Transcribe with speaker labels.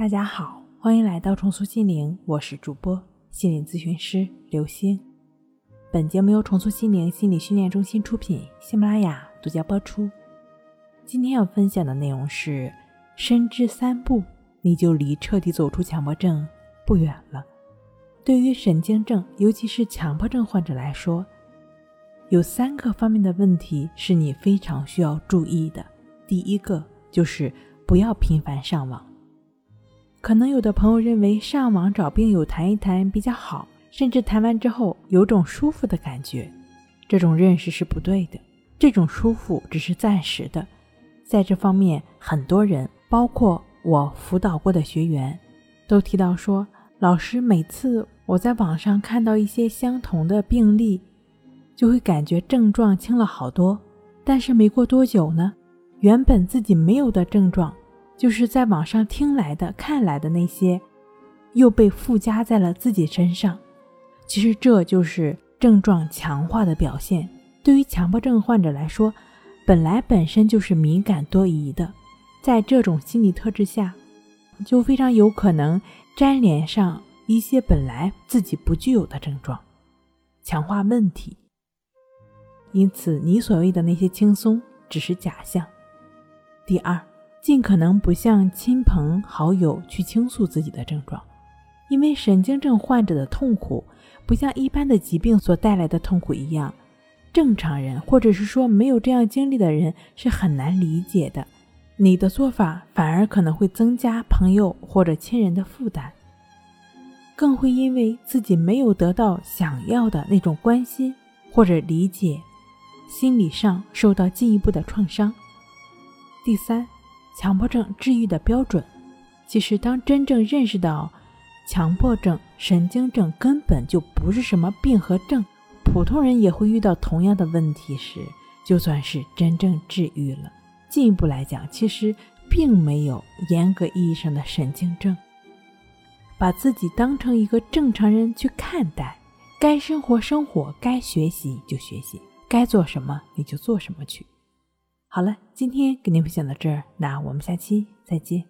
Speaker 1: 大家好，欢迎来到重塑心灵，我是主播心理咨询师刘星。本节目由重塑心灵心理训练中心出品，喜马拉雅独家播出。今天要分享的内容是：深知三步，你就离彻底走出强迫症不远了。对于神经症，尤其是强迫症患者来说，有三个方面的问题是你非常需要注意的。第一个就是不要频繁上网。可能有的朋友认为上网找病友谈一谈比较好，甚至谈完之后有种舒服的感觉，这种认识是不对的。这种舒服只是暂时的，在这方面，很多人，包括我辅导过的学员，都提到说，老师每次我在网上看到一些相同的病例，就会感觉症状轻了好多，但是没过多久呢，原本自己没有的症状。就是在网上听来的、看来的那些，又被附加在了自己身上。其实这就是症状强化的表现。对于强迫症患者来说，本来本身就是敏感多疑的，在这种心理特质下，就非常有可能粘连上一些本来自己不具有的症状，强化问题。因此，你所谓的那些轻松只是假象。第二。尽可能不向亲朋好友去倾诉自己的症状，因为神经症患者的痛苦不像一般的疾病所带来的痛苦一样，正常人或者是说没有这样经历的人是很难理解的。你的做法反而可能会增加朋友或者亲人的负担，更会因为自己没有得到想要的那种关心或者理解，心理上受到进一步的创伤。第三。强迫症治愈的标准，其实当真正认识到强迫症、神经症根本就不是什么病和症，普通人也会遇到同样的问题时，就算是真正治愈了。进一步来讲，其实并没有严格意义上的神经症，把自己当成一个正常人去看待，该生活生活，该学习就学习，该做什么你就做什么去。好了，今天跟您分享到这儿，那我们下期再见。